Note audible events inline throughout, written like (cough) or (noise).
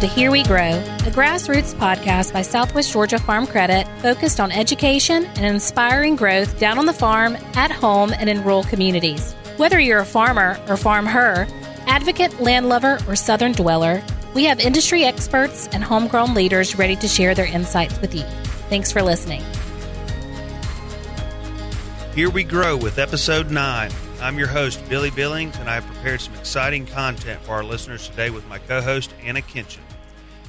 To Here We Grow, a grassroots podcast by Southwest Georgia Farm Credit focused on education and inspiring growth down on the farm, at home, and in rural communities. Whether you're a farmer or farm her, advocate, landlover, or southern dweller, we have industry experts and homegrown leaders ready to share their insights with you. Thanks for listening. Here we grow with episode 9. I'm your host, Billy Billings, and I have prepared some exciting content for our listeners today with my co host, Anna Kinchen.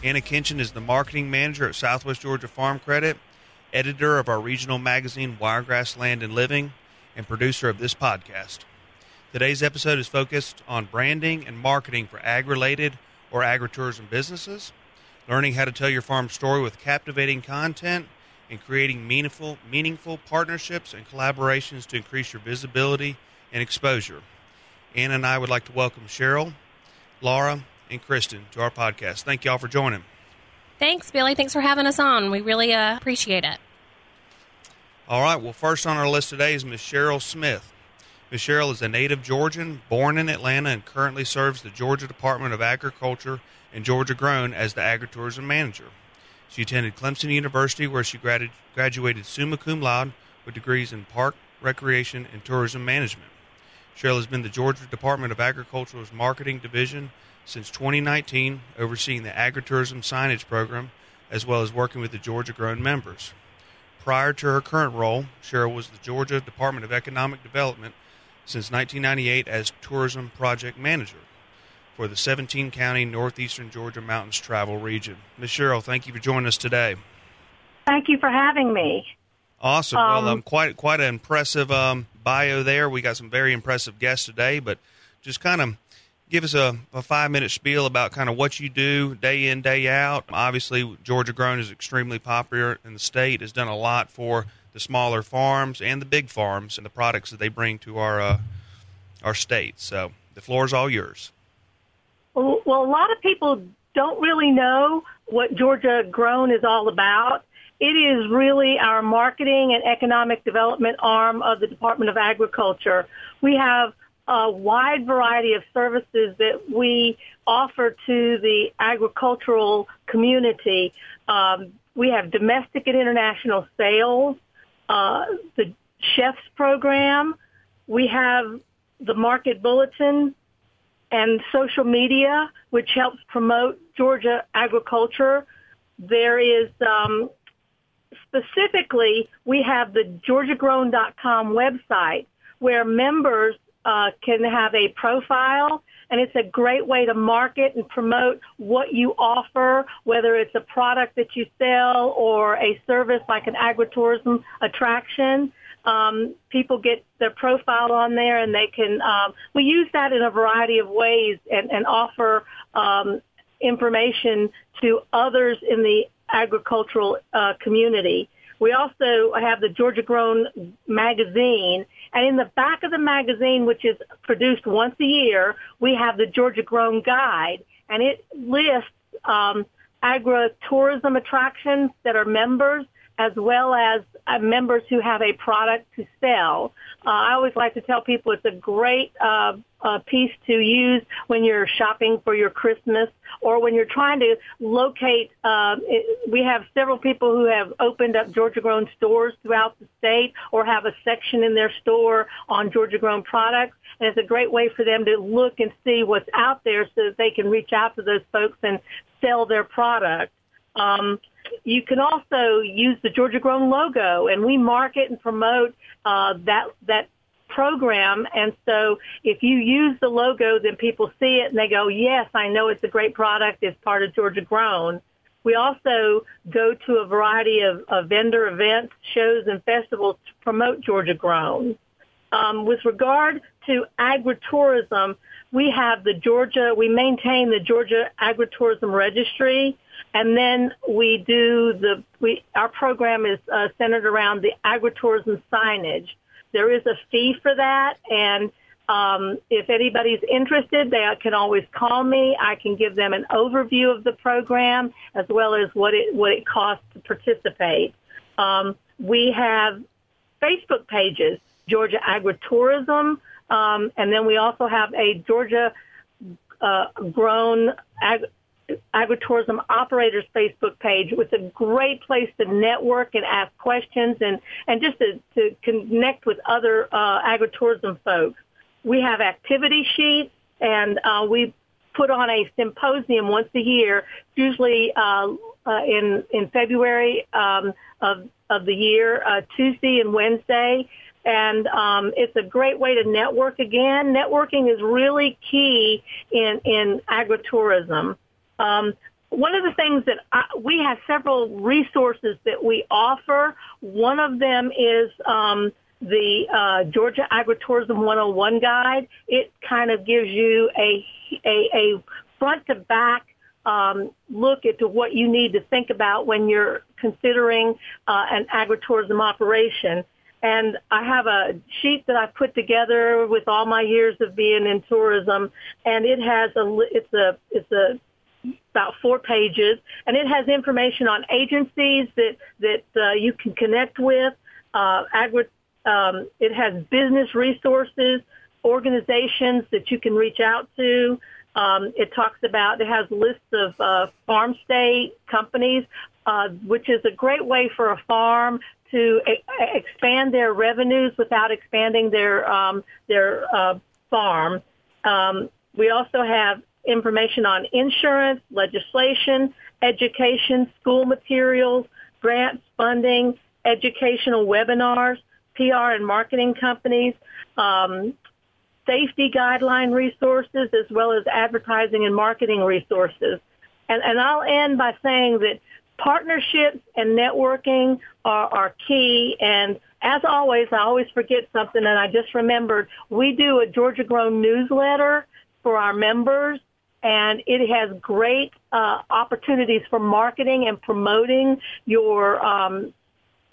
Anna Kinchen is the marketing manager at Southwest Georgia Farm Credit, editor of our regional magazine, Wiregrass Land and Living, and producer of this podcast. Today's episode is focused on branding and marketing for ag related or agritourism businesses, learning how to tell your farm story with captivating content, and creating meaningful, meaningful partnerships and collaborations to increase your visibility and exposure. Anna and I would like to welcome Cheryl, Laura, and Kristen to our podcast. Thank you all for joining. Thanks, Billy. Thanks for having us on. We really uh, appreciate it. All right. Well, first on our list today is Miss Cheryl Smith. Miss Cheryl is a native Georgian, born in Atlanta, and currently serves the Georgia Department of Agriculture and Georgia Grown as the agritourism manager. She attended Clemson University, where she gradu- graduated summa cum laude with degrees in park, recreation, and tourism management. Cheryl has been the Georgia Department of Agriculture's marketing division since 2019, overseeing the agritourism signage program as well as working with the Georgia Grown members. Prior to her current role, Cheryl was the Georgia Department of Economic Development since 1998 as tourism project manager for the 17 county northeastern Georgia Mountains travel region. Ms. Cheryl, thank you for joining us today. Thank you for having me. Awesome. Um, well, um, quite quite an impressive um, bio there. We got some very impressive guests today, but just kind of give us a, a five minute spiel about kind of what you do day in day out. Obviously, Georgia Grown is extremely popular in the state. Has done a lot for the smaller farms and the big farms and the products that they bring to our uh, our state. So the floor is all yours. Well, well, a lot of people don't really know what Georgia Grown is all about. It is really our marketing and economic development arm of the Department of Agriculture. We have a wide variety of services that we offer to the agricultural community. Um, we have domestic and international sales, uh, the chefs program. We have the market bulletin and social media, which helps promote Georgia agriculture. There is um, specifically, we have the georgiagrown.com website where members uh, can have a profile and it's a great way to market and promote what you offer, whether it's a product that you sell or a service like an agritourism attraction. Um, people get their profile on there and they can, um, we use that in a variety of ways and, and offer um, information to others in the agricultural uh, community. We also have the Georgia Grown magazine, and in the back of the magazine, which is produced once a year, we have the Georgia Grown Guide, and it lists um, agritourism attractions that are members as well as uh, members who have a product to sell. Uh, I always like to tell people it's a great uh, uh, piece to use when you're shopping for your Christmas or when you're trying to locate. Uh, it, we have several people who have opened up Georgia grown stores throughout the state or have a section in their store on Georgia grown products. And it's a great way for them to look and see what's out there so that they can reach out to those folks and sell their product. Um, you can also use the Georgia Grown logo, and we market and promote uh, that that program. And so, if you use the logo, then people see it and they go, "Yes, I know it's a great product. It's part of Georgia Grown." We also go to a variety of, of vendor events, shows, and festivals to promote Georgia Grown. Um, with regard to agritourism, we have the Georgia, we maintain the Georgia Agritourism Registry, and then we do the, we, our program is uh, centered around the agritourism signage. There is a fee for that, and um, if anybody's interested, they can always call me. I can give them an overview of the program as well as what it what it costs to participate. Um, we have Facebook pages, Georgia Agritourism, um, and then we also have a Georgia uh, grown ag- Agritourism Operators Facebook page. It's a great place to network and ask questions and, and just to, to connect with other uh, agritourism folks. We have activity sheets and uh, we put on a symposium once a year, usually uh, uh, in in February um, of of the year, uh, Tuesday and Wednesday, and um, it's a great way to network. Again, networking is really key in in agritourism. Um, one of the things that I, we have several resources that we offer. One of them is um, the uh, Georgia Agritourism 101 guide. It kind of gives you a a, a front to back um, look into what you need to think about when you're considering uh, an agritourism operation. And I have a sheet that I've put together with all my years of being in tourism, and it has a it's a it's a about four pages, and it has information on agencies that that uh, you can connect with. Uh, agri, um, it has business resources, organizations that you can reach out to. Um, it talks about, it has lists of uh, farm stay companies, uh, which is a great way for a farm to e- expand their revenues without expanding their um, their uh, farm. Um, we also have information on insurance, legislation, education, school materials, grants, funding, educational webinars, PR and marketing companies, um, safety guideline resources as well as advertising and marketing resources. And, and I'll end by saying that partnerships and networking are, are key. And as always, I always forget something and I just remembered we do a Georgia Grown newsletter for our members and it has great uh, opportunities for marketing and promoting your um,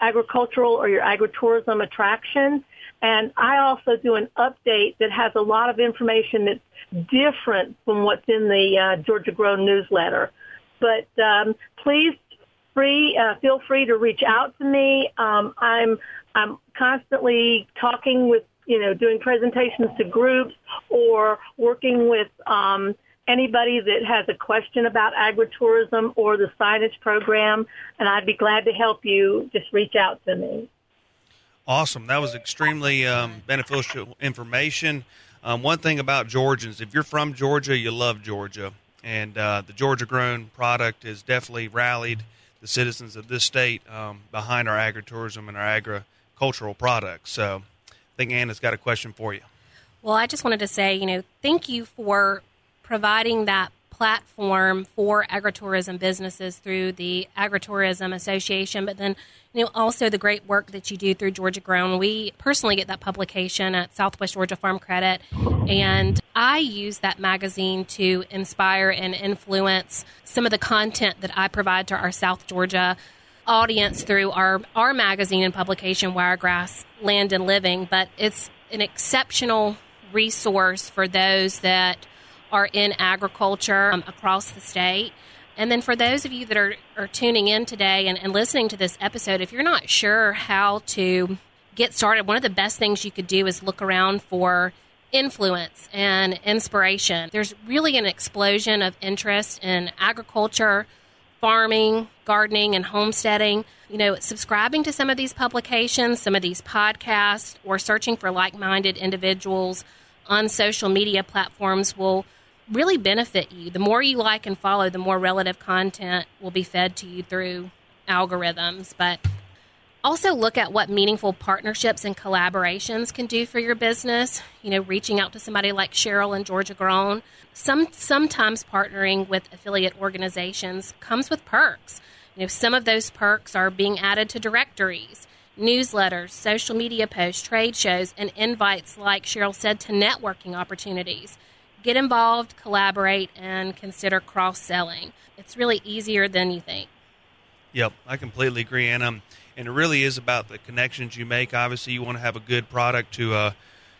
agricultural or your agritourism attraction. And I also do an update that has a lot of information that's different from what's in the uh, Georgia Grown newsletter. But um, please free uh, feel free to reach out to me. Um, I'm I'm constantly talking with you know doing presentations to groups or working with um, anybody that has a question about agritourism or the signage program, and I'd be glad to help you. Just reach out to me. Awesome. That was extremely um, beneficial information. Um, one thing about Georgians, if you're from Georgia, you love Georgia. And uh, the Georgia grown product has definitely rallied the citizens of this state um, behind our agritourism and our agricultural products. So I think Anna's got a question for you. Well, I just wanted to say, you know, thank you for providing that platform for agritourism businesses through the Agritourism Association, but then you know also the great work that you do through Georgia Grown. We personally get that publication at Southwest Georgia Farm Credit, and I use that magazine to inspire and influence some of the content that I provide to our South Georgia audience through our our magazine and publication Wiregrass Land and Living. But it's an exceptional resource for those that are in agriculture um, across the state. And then for those of you that are, are tuning in today and, and listening to this episode, if you're not sure how to get started, one of the best things you could do is look around for influence and inspiration. There's really an explosion of interest in agriculture, farming, gardening, and homesteading. You know, subscribing to some of these publications, some of these podcasts, or searching for like minded individuals on social media platforms will really benefit you. The more you like and follow, the more relative content will be fed to you through algorithms. But also look at what meaningful partnerships and collaborations can do for your business. You know, reaching out to somebody like Cheryl and Georgia Grown. Some sometimes partnering with affiliate organizations comes with perks. You know, some of those perks are being added to directories, newsletters, social media posts, trade shows, and invites, like Cheryl said, to networking opportunities get involved, collaborate, and consider cross selling. It's really easier than you think. Yep, I completely agree, and and it really is about the connections you make. Obviously, you want to have a good product to uh,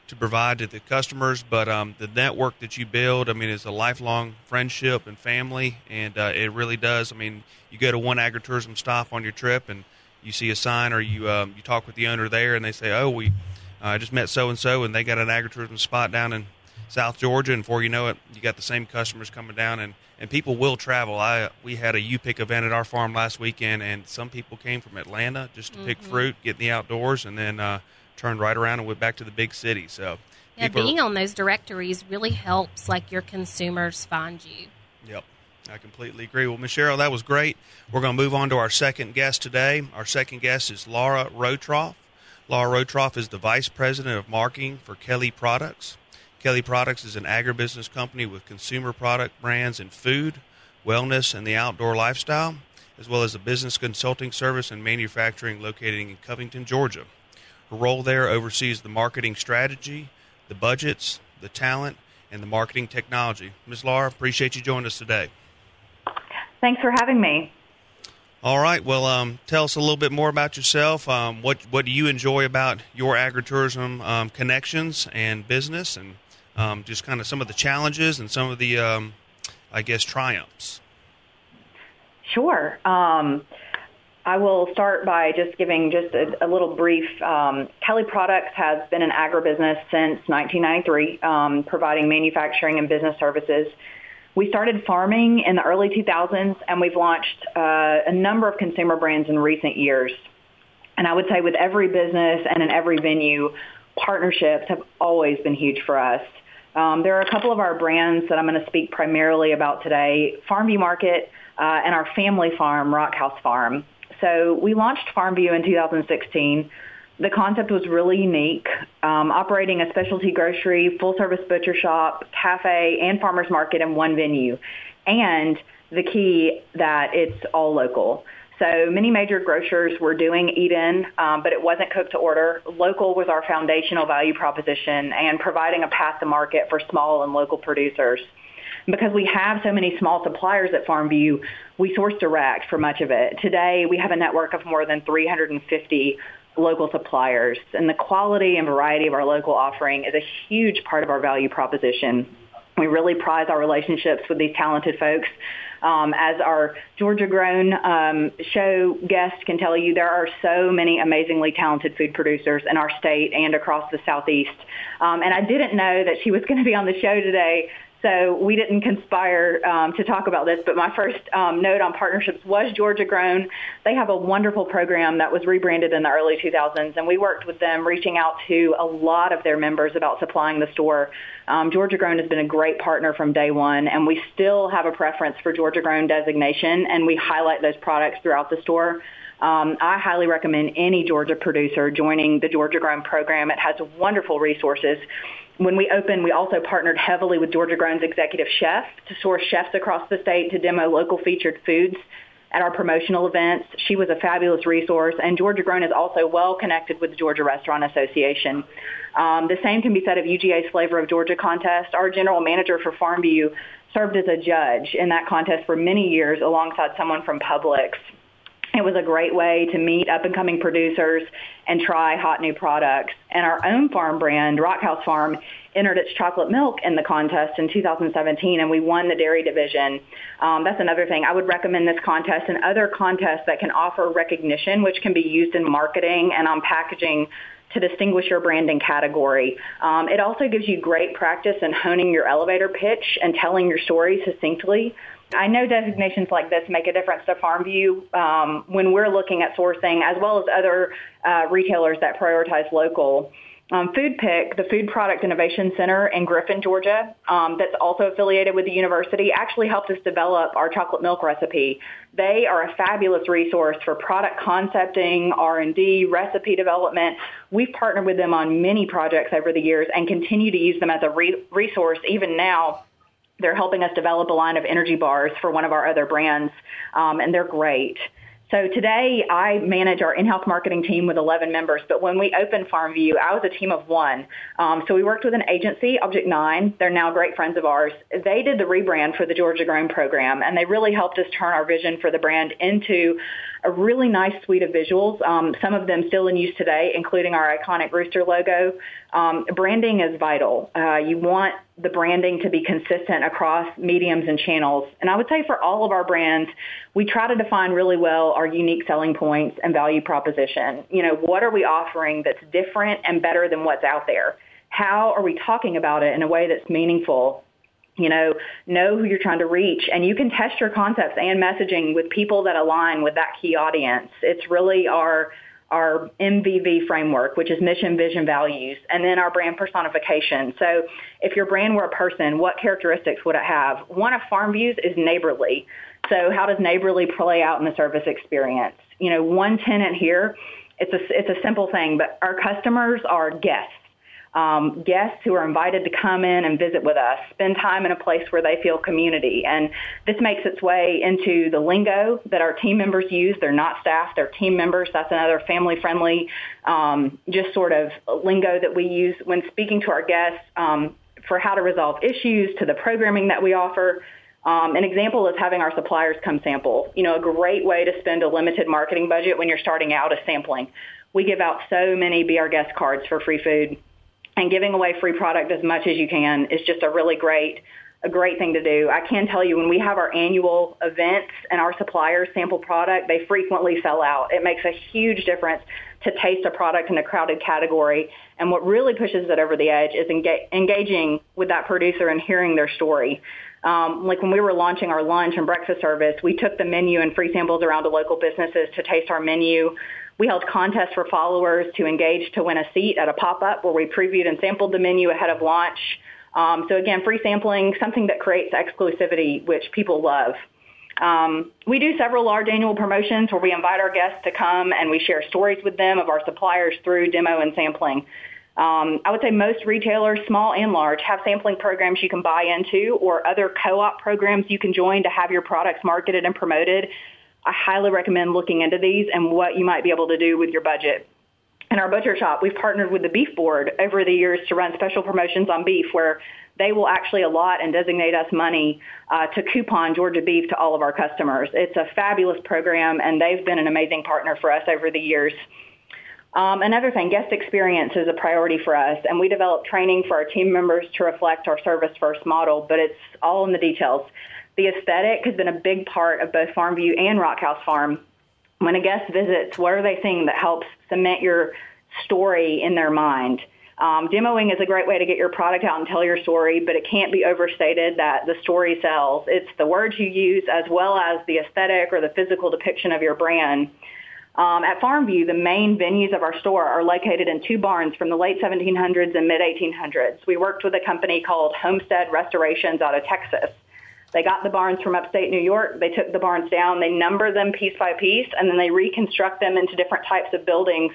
to provide to the customers, but um, the network that you build, I mean, it's a lifelong friendship and family, and uh, it really does. I mean, you go to one agritourism stop on your trip, and you see a sign, or you um, you talk with the owner there, and they say, "Oh, we uh, just met so and so, and they got an agritourism spot down in South Georgia, and before you know it, you got the same customers coming down, and, and people will travel. I we had a U pick event at our farm last weekend, and some people came from Atlanta just to mm-hmm. pick fruit, get in the outdoors, and then uh, turned right around and went back to the big city. So yeah, being are, on those directories really helps, like your consumers find you. Yep. I completely agree. Well, Michelle, that was great. We're going to move on to our second guest today. Our second guest is Laura Rotroff. Laura Rotroff is the Vice President of Marketing for Kelly Products. Kelly Products is an agribusiness company with consumer product brands in food, wellness, and the outdoor lifestyle, as well as a business consulting service and manufacturing located in Covington, Georgia. Her role there oversees the marketing strategy, the budgets, the talent, and the marketing technology. Ms. Laura, appreciate you joining us today. Thanks for having me. All right. Well, um, tell us a little bit more about yourself. Um, what what do you enjoy about your agritourism um, connections and business, and um, just kind of some of the challenges and some of the, um, I guess, triumphs. Sure. Um, I will start by just giving just a, a little brief. Kelly Products has been an agribusiness since 1993, providing manufacturing and business services we started farming in the early 2000s, and we've launched uh, a number of consumer brands in recent years. And I would say with every business and in every venue, partnerships have always been huge for us. Um, there are a couple of our brands that I'm going to speak primarily about today, Farmview Market uh, and our family farm, Rockhouse Farm. So we launched Farmview in 2016 the concept was really unique. Um, operating a specialty grocery, full service butcher shop, cafe, and farmers market in one venue. And the key that it's all local. So many major grocers were doing eat-in, um, but it wasn't cooked to order. Local was our foundational value proposition and providing a path to market for small and local producers. because we have so many small suppliers at Farmview, we source direct for much of it. Today, we have a network of more than 350 local suppliers. And the quality and variety of our local offering is a huge part of our value proposition. We really prize our relationships with these talented folks. Um, as our Georgia Grown um, show guest can tell you, there are so many amazingly talented food producers in our state and across the Southeast. Um, and I didn't know that she was going to be on the show today so we didn't conspire um, to talk about this, but my first um, note on partnerships was Georgia Grown. They have a wonderful program that was rebranded in the early 2000s, and we worked with them, reaching out to a lot of their members about supplying the store. Um, Georgia Grown has been a great partner from day one, and we still have a preference for Georgia Grown designation, and we highlight those products throughout the store. Um, I highly recommend any Georgia producer joining the Georgia Grown program. It has wonderful resources when we opened, we also partnered heavily with Georgia Grown's executive chef to source chefs across the state to demo local featured foods at our promotional events. She was a fabulous resource, and Georgia Grown is also well connected with the Georgia Restaurant Association. Um, the same can be said of UGA's Flavor of Georgia contest. Our general manager for Farmview served as a judge in that contest for many years alongside someone from Publix. It was a great way to meet up and coming producers and try hot new products. And our own farm brand, Rockhouse Farm, entered its chocolate milk in the contest in 2017 and we won the dairy division. Um, that's another thing. I would recommend this contest and other contests that can offer recognition, which can be used in marketing and on packaging to distinguish your brand and category. Um, it also gives you great practice in honing your elevator pitch and telling your story succinctly. I know designations like this make a difference to Farmview um, when we're looking at sourcing, as well as other uh, retailers that prioritize local. Um, FoodPIC, the Food Product Innovation Center in Griffin, Georgia, um, that's also affiliated with the university, actually helped us develop our chocolate milk recipe. They are a fabulous resource for product concepting, R&D, recipe development. We've partnered with them on many projects over the years and continue to use them as a re- resource even now they're helping us develop a line of energy bars for one of our other brands, um, and they're great. So today I manage our in-house marketing team with 11 members, but when we opened Farmview, I was a team of one. Um, so we worked with an agency, Object 9. They're now great friends of ours. They did the rebrand for the Georgia Grown program, and they really helped us turn our vision for the brand into a really nice suite of visuals, um, some of them still in use today, including our iconic rooster logo. Um, branding is vital. Uh, you want the branding to be consistent across mediums and channels. And I would say for all of our brands, we try to define really well our unique selling points and value proposition. You know, what are we offering that's different and better than what's out there? how are we talking about it in a way that's meaningful? You know, know who you're trying to reach, and you can test your concepts and messaging with people that align with that key audience. It's really our our MVV framework, which is mission, vision, values, and then our brand personification. So if your brand were a person, what characteristics would it have? One of FarmView's is neighborly. So how does neighborly play out in the service experience? You know, one tenant here, it's a, it's a simple thing, but our customers are guests um, guests who are invited to come in and visit with us, spend time in a place where they feel community. And this makes its way into the lingo that our team members use. They're not staff, they're team members. That's another family friendly, um, just sort of lingo that we use when speaking to our guests um, for how to resolve issues, to the programming that we offer. Um, an example is having our suppliers come sample. You know, a great way to spend a limited marketing budget when you're starting out is sampling. We give out so many Be Our Guest cards for free food and giving away free product as much as you can is just a really great a great thing to do. I can tell you when we have our annual events and our suppliers sample product, they frequently sell out. It makes a huge difference to taste a product in a crowded category. And what really pushes it over the edge is enga- engaging with that producer and hearing their story. Um, like when we were launching our lunch and breakfast service, we took the menu and free samples around to local businesses to taste our menu. We held contests for followers to engage to win a seat at a pop-up where we previewed and sampled the menu ahead of launch. Um, so again, free sampling, something that creates exclusivity, which people love. Um, we do several large annual promotions where we invite our guests to come and we share stories with them of our suppliers through demo and sampling. Um, I would say most retailers, small and large, have sampling programs you can buy into or other co-op programs you can join to have your products marketed and promoted. I highly recommend looking into these and what you might be able to do with your budget. In our butcher shop, we've partnered with the Beef Board over the years to run special promotions on beef where they will actually allot and designate us money uh, to coupon Georgia beef to all of our customers. It's a fabulous program, and they've been an amazing partner for us over the years. Um, another thing, guest experience is a priority for us, and we develop training for our team members to reflect our service first model, but it's all in the details. The aesthetic has been a big part of both FarmView and Rockhouse Farm. When a guest visits, what are they seeing that helps cement your story in their mind? Um, demoing is a great way to get your product out and tell your story, but it can't be overstated that the story sells. It's the words you use as well as the aesthetic or the physical depiction of your brand. Um, at FarmView, the main venues of our store are located in two barns from the late 1700s and mid 1800s. We worked with a company called Homestead Restorations out of Texas. They got the barns from upstate New York. They took the barns down. They number them piece by piece, and then they reconstruct them into different types of buildings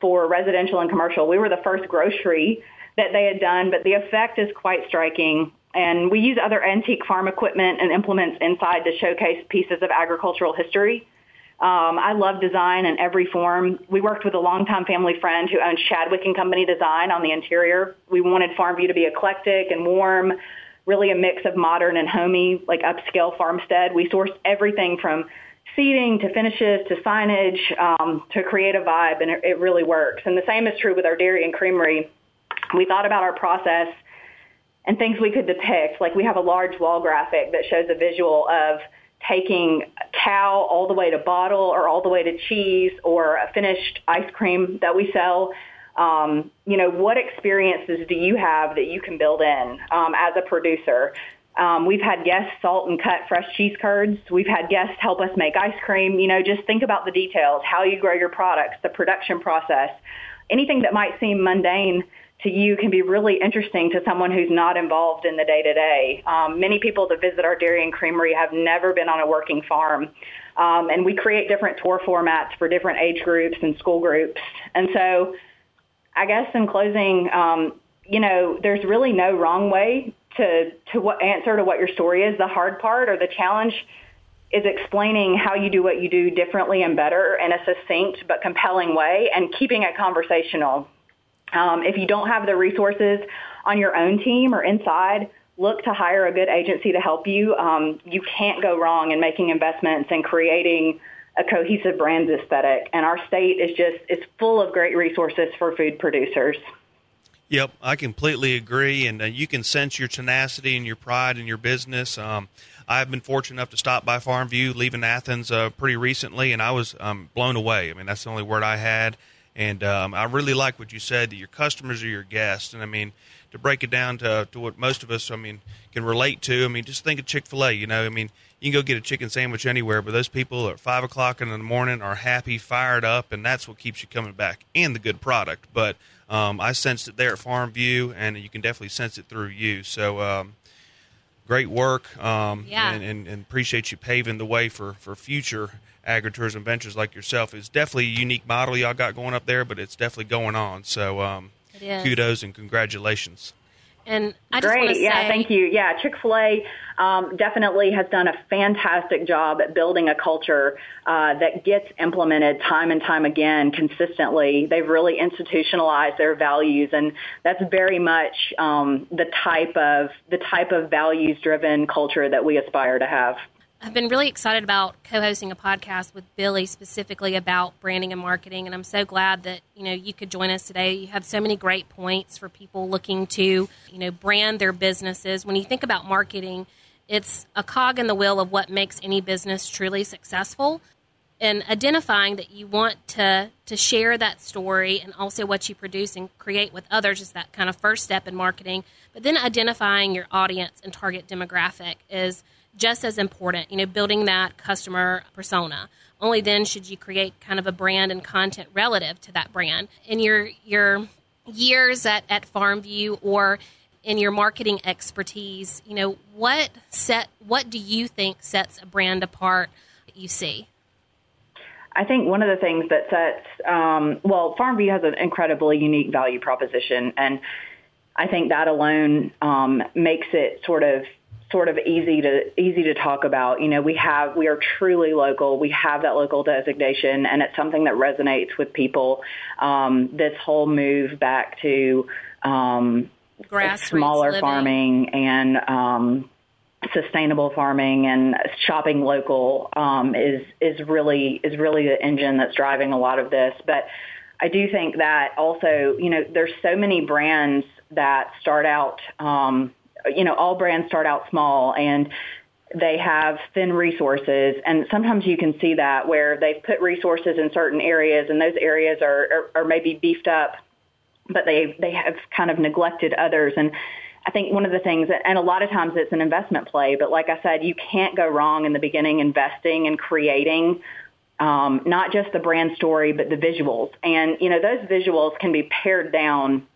for residential and commercial. We were the first grocery that they had done, but the effect is quite striking. And we use other antique farm equipment and implements inside to showcase pieces of agricultural history. Um, I love design in every form. We worked with a longtime family friend who owns Chadwick and Company Design on the interior. We wanted FarmView to be eclectic and warm, really a mix of modern and homey, like upscale farmstead. We sourced everything from seating to finishes to signage um, to create a vibe, and it, it really works. And the same is true with our dairy and creamery. We thought about our process and things we could depict. Like we have a large wall graphic that shows a visual of taking cow all the way to bottle or all the way to cheese or a finished ice cream that we sell um, you know, what experiences do you have that you can build in um, as a producer? Um, we've had guests salt and cut fresh cheese curds. We've had guests help us make ice cream. You know, just think about the details, how you grow your products, the production process. Anything that might seem mundane to you can be really interesting to someone who's not involved in the day to day. Many people that visit our dairy and creamery have never been on a working farm. Um, and we create different tour formats for different age groups and school groups. And so I guess in closing, um, you know, there's really no wrong way to to what answer to what your story is. The hard part or the challenge is explaining how you do what you do differently and better in a succinct but compelling way, and keeping it conversational. Um, if you don't have the resources on your own team or inside, look to hire a good agency to help you. Um, you can't go wrong in making investments and creating a cohesive brands aesthetic. And our state is just it's full of great resources for food producers. Yep, I completely agree, and uh, you can sense your tenacity and your pride in your business. Um, I've been fortunate enough to stop by FarmView, leaving Athens uh, pretty recently, and I was um, blown away. I mean, that's the only word I had. And um, I really like what you said that your customers are your guests. And I mean, to break it down to, to what most of us, I mean, can relate to, I mean, just think of Chick fil A. You know, I mean, you can go get a chicken sandwich anywhere, but those people at 5 o'clock in the morning are happy, fired up, and that's what keeps you coming back and the good product. But um, I sensed it there at Farm View, and you can definitely sense it through you. So, um, great work. Um, yeah. and, and, and, appreciate you paving the way for, for future agritourism ventures like yourself. It's definitely a unique model y'all got going up there, but it's definitely going on. So um, kudos and congratulations. And I Great. Say, yeah, thank you. Yeah, Chick fil A um, definitely has done a fantastic job at building a culture uh, that gets implemented time and time again consistently. They've really institutionalized their values, and that's very much um, the type of the type of values driven culture that we aspire to have. I've been really excited about co-hosting a podcast with Billy specifically about branding and marketing, and I'm so glad that you know you could join us today. You have so many great points for people looking to you know brand their businesses. When you think about marketing, it's a cog in the wheel of what makes any business truly successful. And identifying that you want to to share that story and also what you produce and create with others is that kind of first step in marketing. But then identifying your audience and target demographic is just as important, you know, building that customer persona. Only then should you create kind of a brand and content relative to that brand. In your your years at, at FarmView or in your marketing expertise, you know, what set what do you think sets a brand apart you see? I think one of the things that sets, um, well, FarmView has an incredibly unique value proposition, and I think that alone um, makes it sort of sort of easy to easy to talk about. You know, we have we are truly local. We have that local designation, and it's something that resonates with people. Um, this whole move back to um, smaller living. farming and um, sustainable farming and shopping local um, is is really is really the engine that's driving a lot of this. But I do think that also, you know, there's so many brands that start out. Um, you know, all brands start out small and they have thin resources and sometimes you can see that where they've put resources in certain areas and those areas are, are, are maybe beefed up but they they have kind of neglected others and I think one of the things, and a lot of times it's an investment play, but like I said, you can't go wrong in the beginning investing and creating um, not just the brand story, but the visuals. And, you know, those visuals can be pared down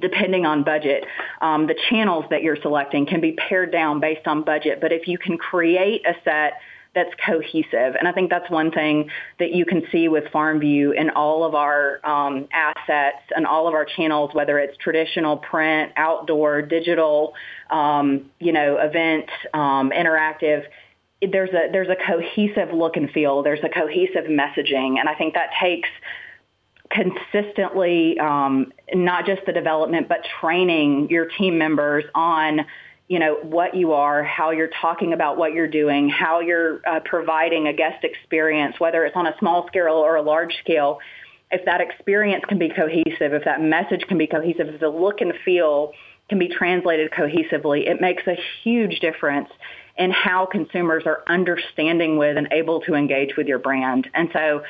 depending on budget. Um, the channels that you're selecting can be pared down based on budget, but if you can create a set that's cohesive. And I think that's one thing that you can see with FarmView in all of our um, assets and all of our channels, whether it's traditional, print, outdoor, digital, um, you know, event, um, interactive. There's a there's a cohesive look and feel. There's a cohesive messaging, and I think that takes consistently um, not just the development but training your team members on you know what you are how you're talking about what you're doing how you're uh, providing a guest experience whether it's on a small scale or a large scale. If that experience can be cohesive if that message can be cohesive if the look and feel can be translated cohesively it makes a huge difference in how consumers are understanding with and able to engage with your brand. And so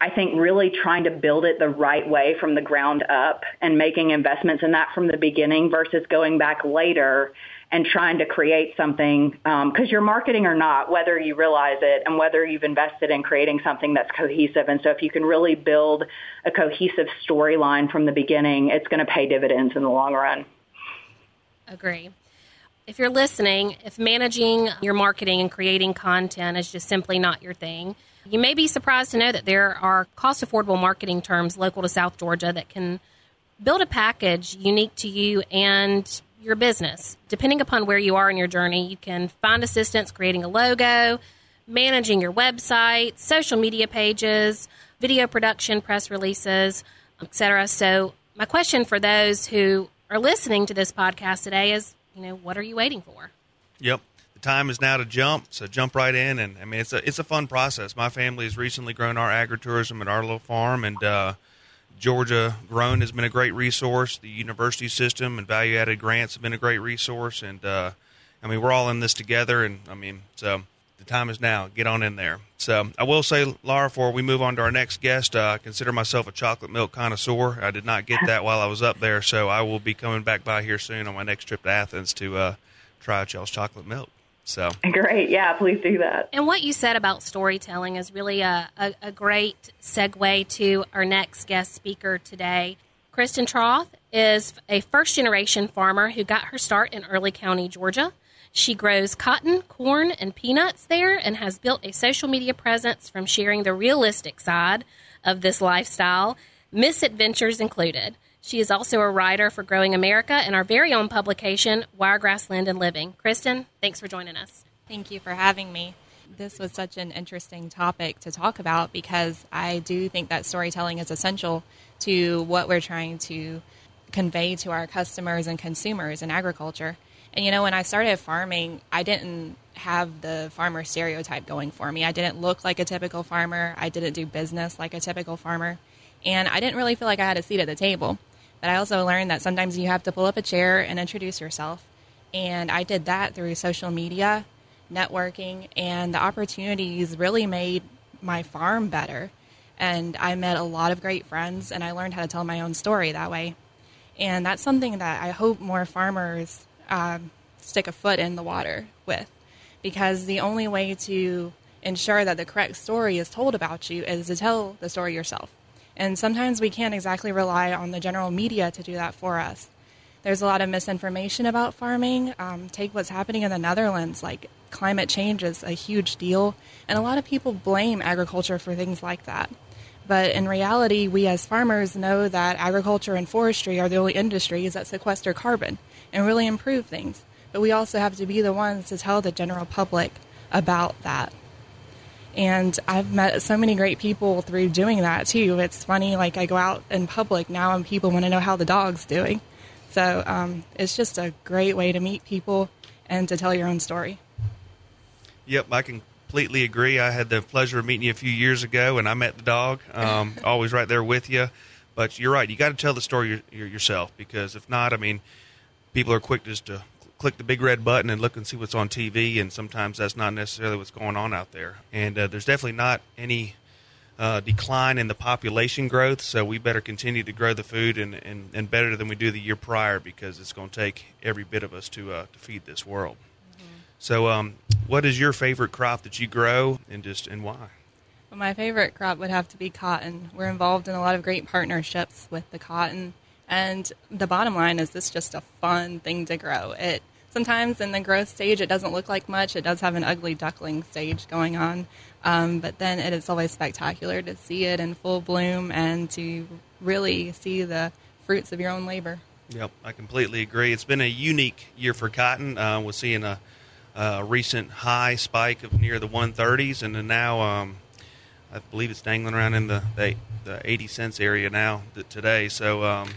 I think really trying to build it the right way from the ground up and making investments in that from the beginning versus going back later and trying to create something because um, you're marketing or not, whether you realize it and whether you've invested in creating something that's cohesive. And so if you can really build a cohesive storyline from the beginning, it's going to pay dividends in the long run. Agree. If you're listening, if managing your marketing and creating content is just simply not your thing, you may be surprised to know that there are cost affordable marketing terms local to South Georgia that can build a package unique to you and your business. Depending upon where you are in your journey, you can find assistance creating a logo, managing your website, social media pages, video production, press releases, etc. So, my question for those who are listening to this podcast today is, you know, what are you waiting for? Yep the time is now to jump. So jump right in, and I mean it's a it's a fun process. My family has recently grown our agritourism at our little farm, and uh, Georgia Grown has been a great resource. The university system and value added grants have been a great resource, and uh, I mean we're all in this together. And I mean so the time is now. Get on in there. So I will say, Laura, before we move on to our next guest, uh, I consider myself a chocolate milk connoisseur. I did not get that while I was up there, so I will be coming back by here soon on my next trip to Athens to uh, try y'all's chocolate milk. So great, yeah, please do that. And what you said about storytelling is really a, a, a great segue to our next guest speaker today. Kristen Traugh is a first generation farmer who got her start in Early County, Georgia. She grows cotton, corn, and peanuts there and has built a social media presence from sharing the realistic side of this lifestyle, misadventures included. She is also a writer for Growing America and our very own publication, Wiregrass Land and Living. Kristen, thanks for joining us. Thank you for having me. This was such an interesting topic to talk about because I do think that storytelling is essential to what we're trying to convey to our customers and consumers in agriculture. And you know, when I started farming, I didn't have the farmer stereotype going for me. I didn't look like a typical farmer. I didn't do business like a typical farmer. And I didn't really feel like I had a seat at the table. But I also learned that sometimes you have to pull up a chair and introduce yourself. And I did that through social media, networking, and the opportunities really made my farm better. And I met a lot of great friends, and I learned how to tell my own story that way. And that's something that I hope more farmers um, stick a foot in the water with, because the only way to ensure that the correct story is told about you is to tell the story yourself. And sometimes we can't exactly rely on the general media to do that for us. There's a lot of misinformation about farming. Um, take what's happening in the Netherlands, like climate change is a huge deal, and a lot of people blame agriculture for things like that. But in reality, we as farmers know that agriculture and forestry are the only industries that sequester carbon and really improve things. But we also have to be the ones to tell the general public about that. And I've met so many great people through doing that too. It's funny, like I go out in public now and people want to know how the dog's doing. So um, it's just a great way to meet people and to tell your own story. Yep, I can completely agree. I had the pleasure of meeting you a few years ago, and I met the dog. Um, (laughs) always right there with you. But you're right. You got to tell the story yourself because if not, I mean, people are quick just to click the big red button and look and see what's on TV, and sometimes that's not necessarily what's going on out there. And uh, there's definitely not any uh, decline in the population growth, so we better continue to grow the food and, and, and better than we do the year prior because it's going to take every bit of us to uh, to feed this world. So, um, what is your favorite crop that you grow, and just and why? Well, my favorite crop would have to be cotton. We're involved in a lot of great partnerships with the cotton, and the bottom line is this just a fun thing to grow. It sometimes in the growth stage it doesn't look like much. It does have an ugly duckling stage going on, um, but then it is always spectacular to see it in full bloom and to really see the fruits of your own labor. Yep, I completely agree. It's been a unique year for cotton. Uh, we're seeing a uh, recent high spike of near the 130s, and now um, I believe it's dangling around in the, the, the 80 cents area now today. So um,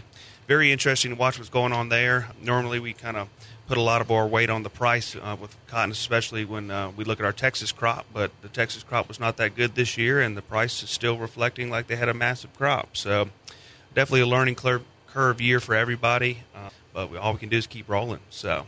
very interesting to watch what's going on there. Normally we kind of put a lot of our weight on the price uh, with cotton, especially when uh, we look at our Texas crop. But the Texas crop was not that good this year, and the price is still reflecting like they had a massive crop. So definitely a learning curve year for everybody. Uh, but we, all we can do is keep rolling. So.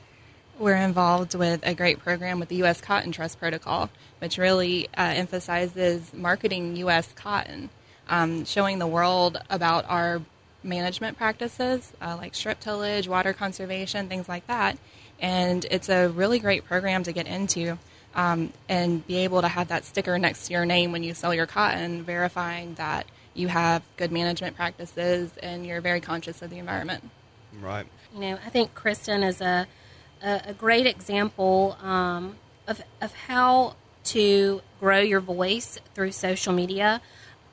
We're involved with a great program with the U.S. Cotton Trust Protocol, which really uh, emphasizes marketing U.S. cotton, um, showing the world about our management practices uh, like strip tillage, water conservation, things like that. And it's a really great program to get into um, and be able to have that sticker next to your name when you sell your cotton, verifying that you have good management practices and you're very conscious of the environment. Right. You know, I think Kristen is a a, a great example um, of, of how to grow your voice through social media.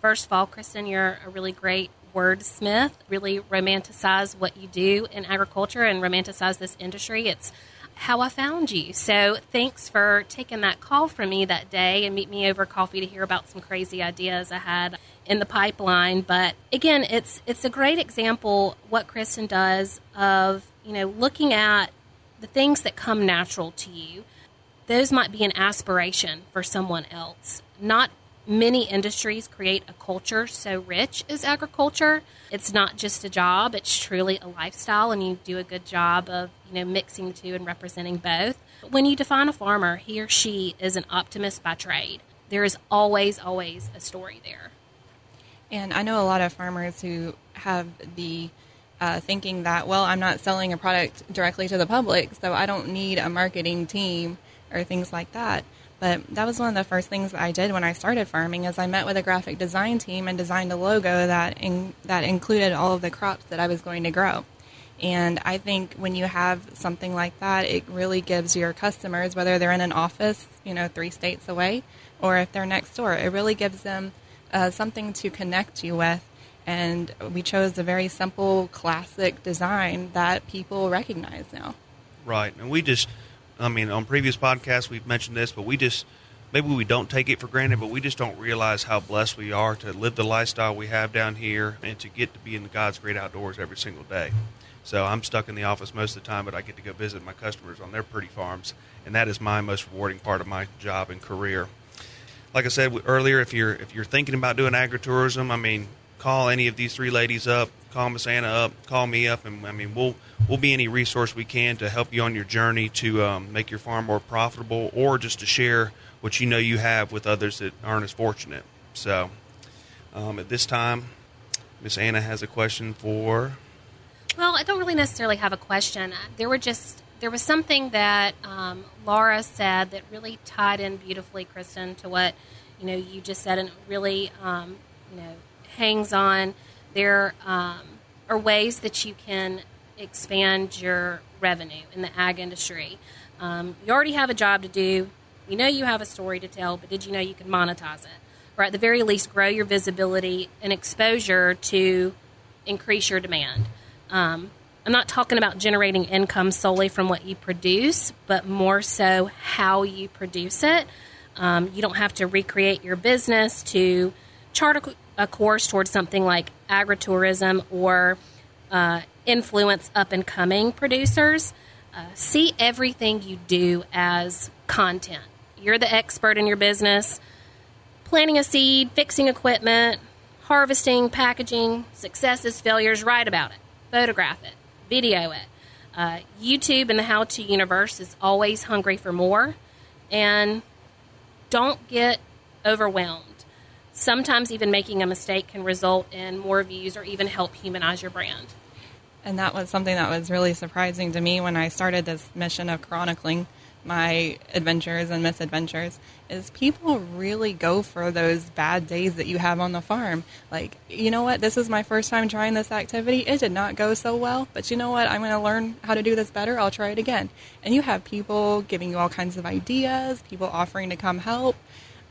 First of all, Kristen, you're a really great wordsmith, really romanticize what you do in agriculture and romanticize this industry. It's how I found you. So thanks for taking that call from me that day and meet me over coffee to hear about some crazy ideas I had in the pipeline. But again, it's it's a great example what Kristen does of, you know, looking at the things that come natural to you, those might be an aspiration for someone else. Not many industries create a culture so rich as agriculture. It's not just a job, it's truly a lifestyle, and you do a good job of you know mixing the two and representing both. When you define a farmer, he or she is an optimist by trade. There is always, always a story there. And I know a lot of farmers who have the uh, thinking that, well, I'm not selling a product directly to the public, so I don't need a marketing team or things like that. But that was one of the first things I did when I started farming. Is I met with a graphic design team and designed a logo that in, that included all of the crops that I was going to grow. And I think when you have something like that, it really gives your customers, whether they're in an office, you know, three states away, or if they're next door, it really gives them uh, something to connect you with and we chose a very simple, classic design that people recognize now. Right, and we just, I mean, on previous podcasts we've mentioned this, but we just maybe we don't take it for granted, but we just don't realize how blessed we are to live the lifestyle we have down here and to get to be in God's great outdoors every single day. So I'm stuck in the office most of the time, but I get to go visit my customers on their pretty farms, and that is my most rewarding part of my job and career. Like I said earlier, if you're if you're thinking about doing agritourism, I mean, call any of these three ladies up, call Miss Anna up, call me up, and I mean we'll we'll be any resource we can to help you on your journey to um, make your farm more profitable, or just to share what you know you have with others that aren't as fortunate. So um, at this time, Miss Anna has a question for. Well, I don't really necessarily have a question. There were just there was something that um, Laura said that really tied in beautifully, Kristen, to what you know you just said, and really um, you know hangs on. There um, are ways that you can expand your revenue in the ag industry. Um, you already have a job to do. You know you have a story to tell, but did you know you can monetize it? Or at the very least, grow your visibility and exposure to increase your demand. Um, I'm not talking about generating income solely from what you produce, but more so how you produce it. Um, you don't have to recreate your business to chart a, a course towards something like agritourism or uh, influence up and coming producers, uh, see everything you do as content. You're the expert in your business. Planting a seed, fixing equipment, harvesting, packaging, successes, failures, write about it, photograph it, video it. Uh, YouTube and the how to universe is always hungry for more. And don't get overwhelmed. Sometimes even making a mistake can result in more views or even help humanize your brand. And that was something that was really surprising to me when I started this mission of chronicling my adventures and misadventures is people really go for those bad days that you have on the farm. Like, you know what? This is my first time trying this activity. It did not go so well, but you know what? I'm going to learn how to do this better. I'll try it again. And you have people giving you all kinds of ideas, people offering to come help.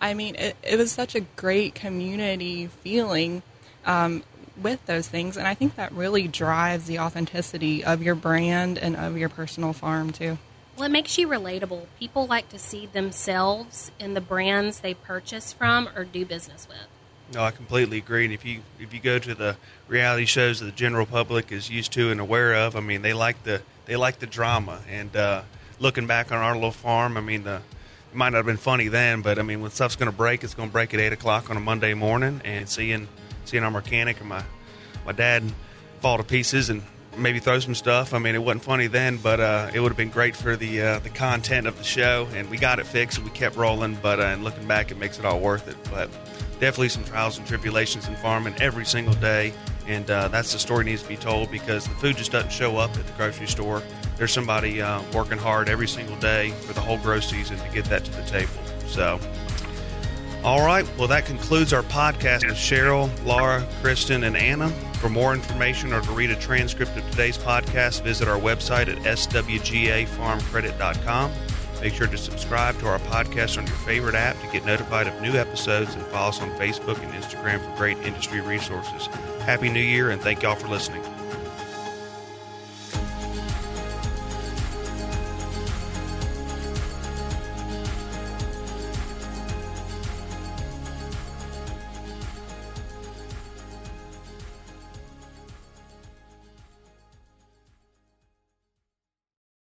I mean, it, it was such a great community feeling um, with those things. And I think that really drives the authenticity of your brand and of your personal farm, too. Well, it makes you relatable. People like to see themselves in the brands they purchase from or do business with. No, I completely agree. And if you if you go to the reality shows that the general public is used to and aware of, I mean, they like the they like the drama. And uh, looking back on our little farm, I mean, the it might not have been funny then, but I mean, when stuff's going to break, it's going to break at eight o'clock on a Monday morning, and seeing seeing our mechanic and my my dad fall to pieces and maybe throw some stuff. I mean, it wasn't funny then, but uh, it would have been great for the uh, the content of the show, and we got it fixed and we kept rolling. But uh, and looking back, it makes it all worth it. But definitely some trials and tribulations in farming every single day, and uh, that's the story needs to be told because the food just doesn't show up at the grocery store there's somebody uh, working hard every single day for the whole grow season to get that to the table. So, all right. Well, that concludes our podcast with Cheryl, Laura, Kristen, and Anna. For more information or to read a transcript of today's podcast, visit our website at swgafarmcredit.com. Make sure to subscribe to our podcast on your favorite app to get notified of new episodes and follow us on Facebook and Instagram for great industry resources. Happy New Year and thank y'all for listening.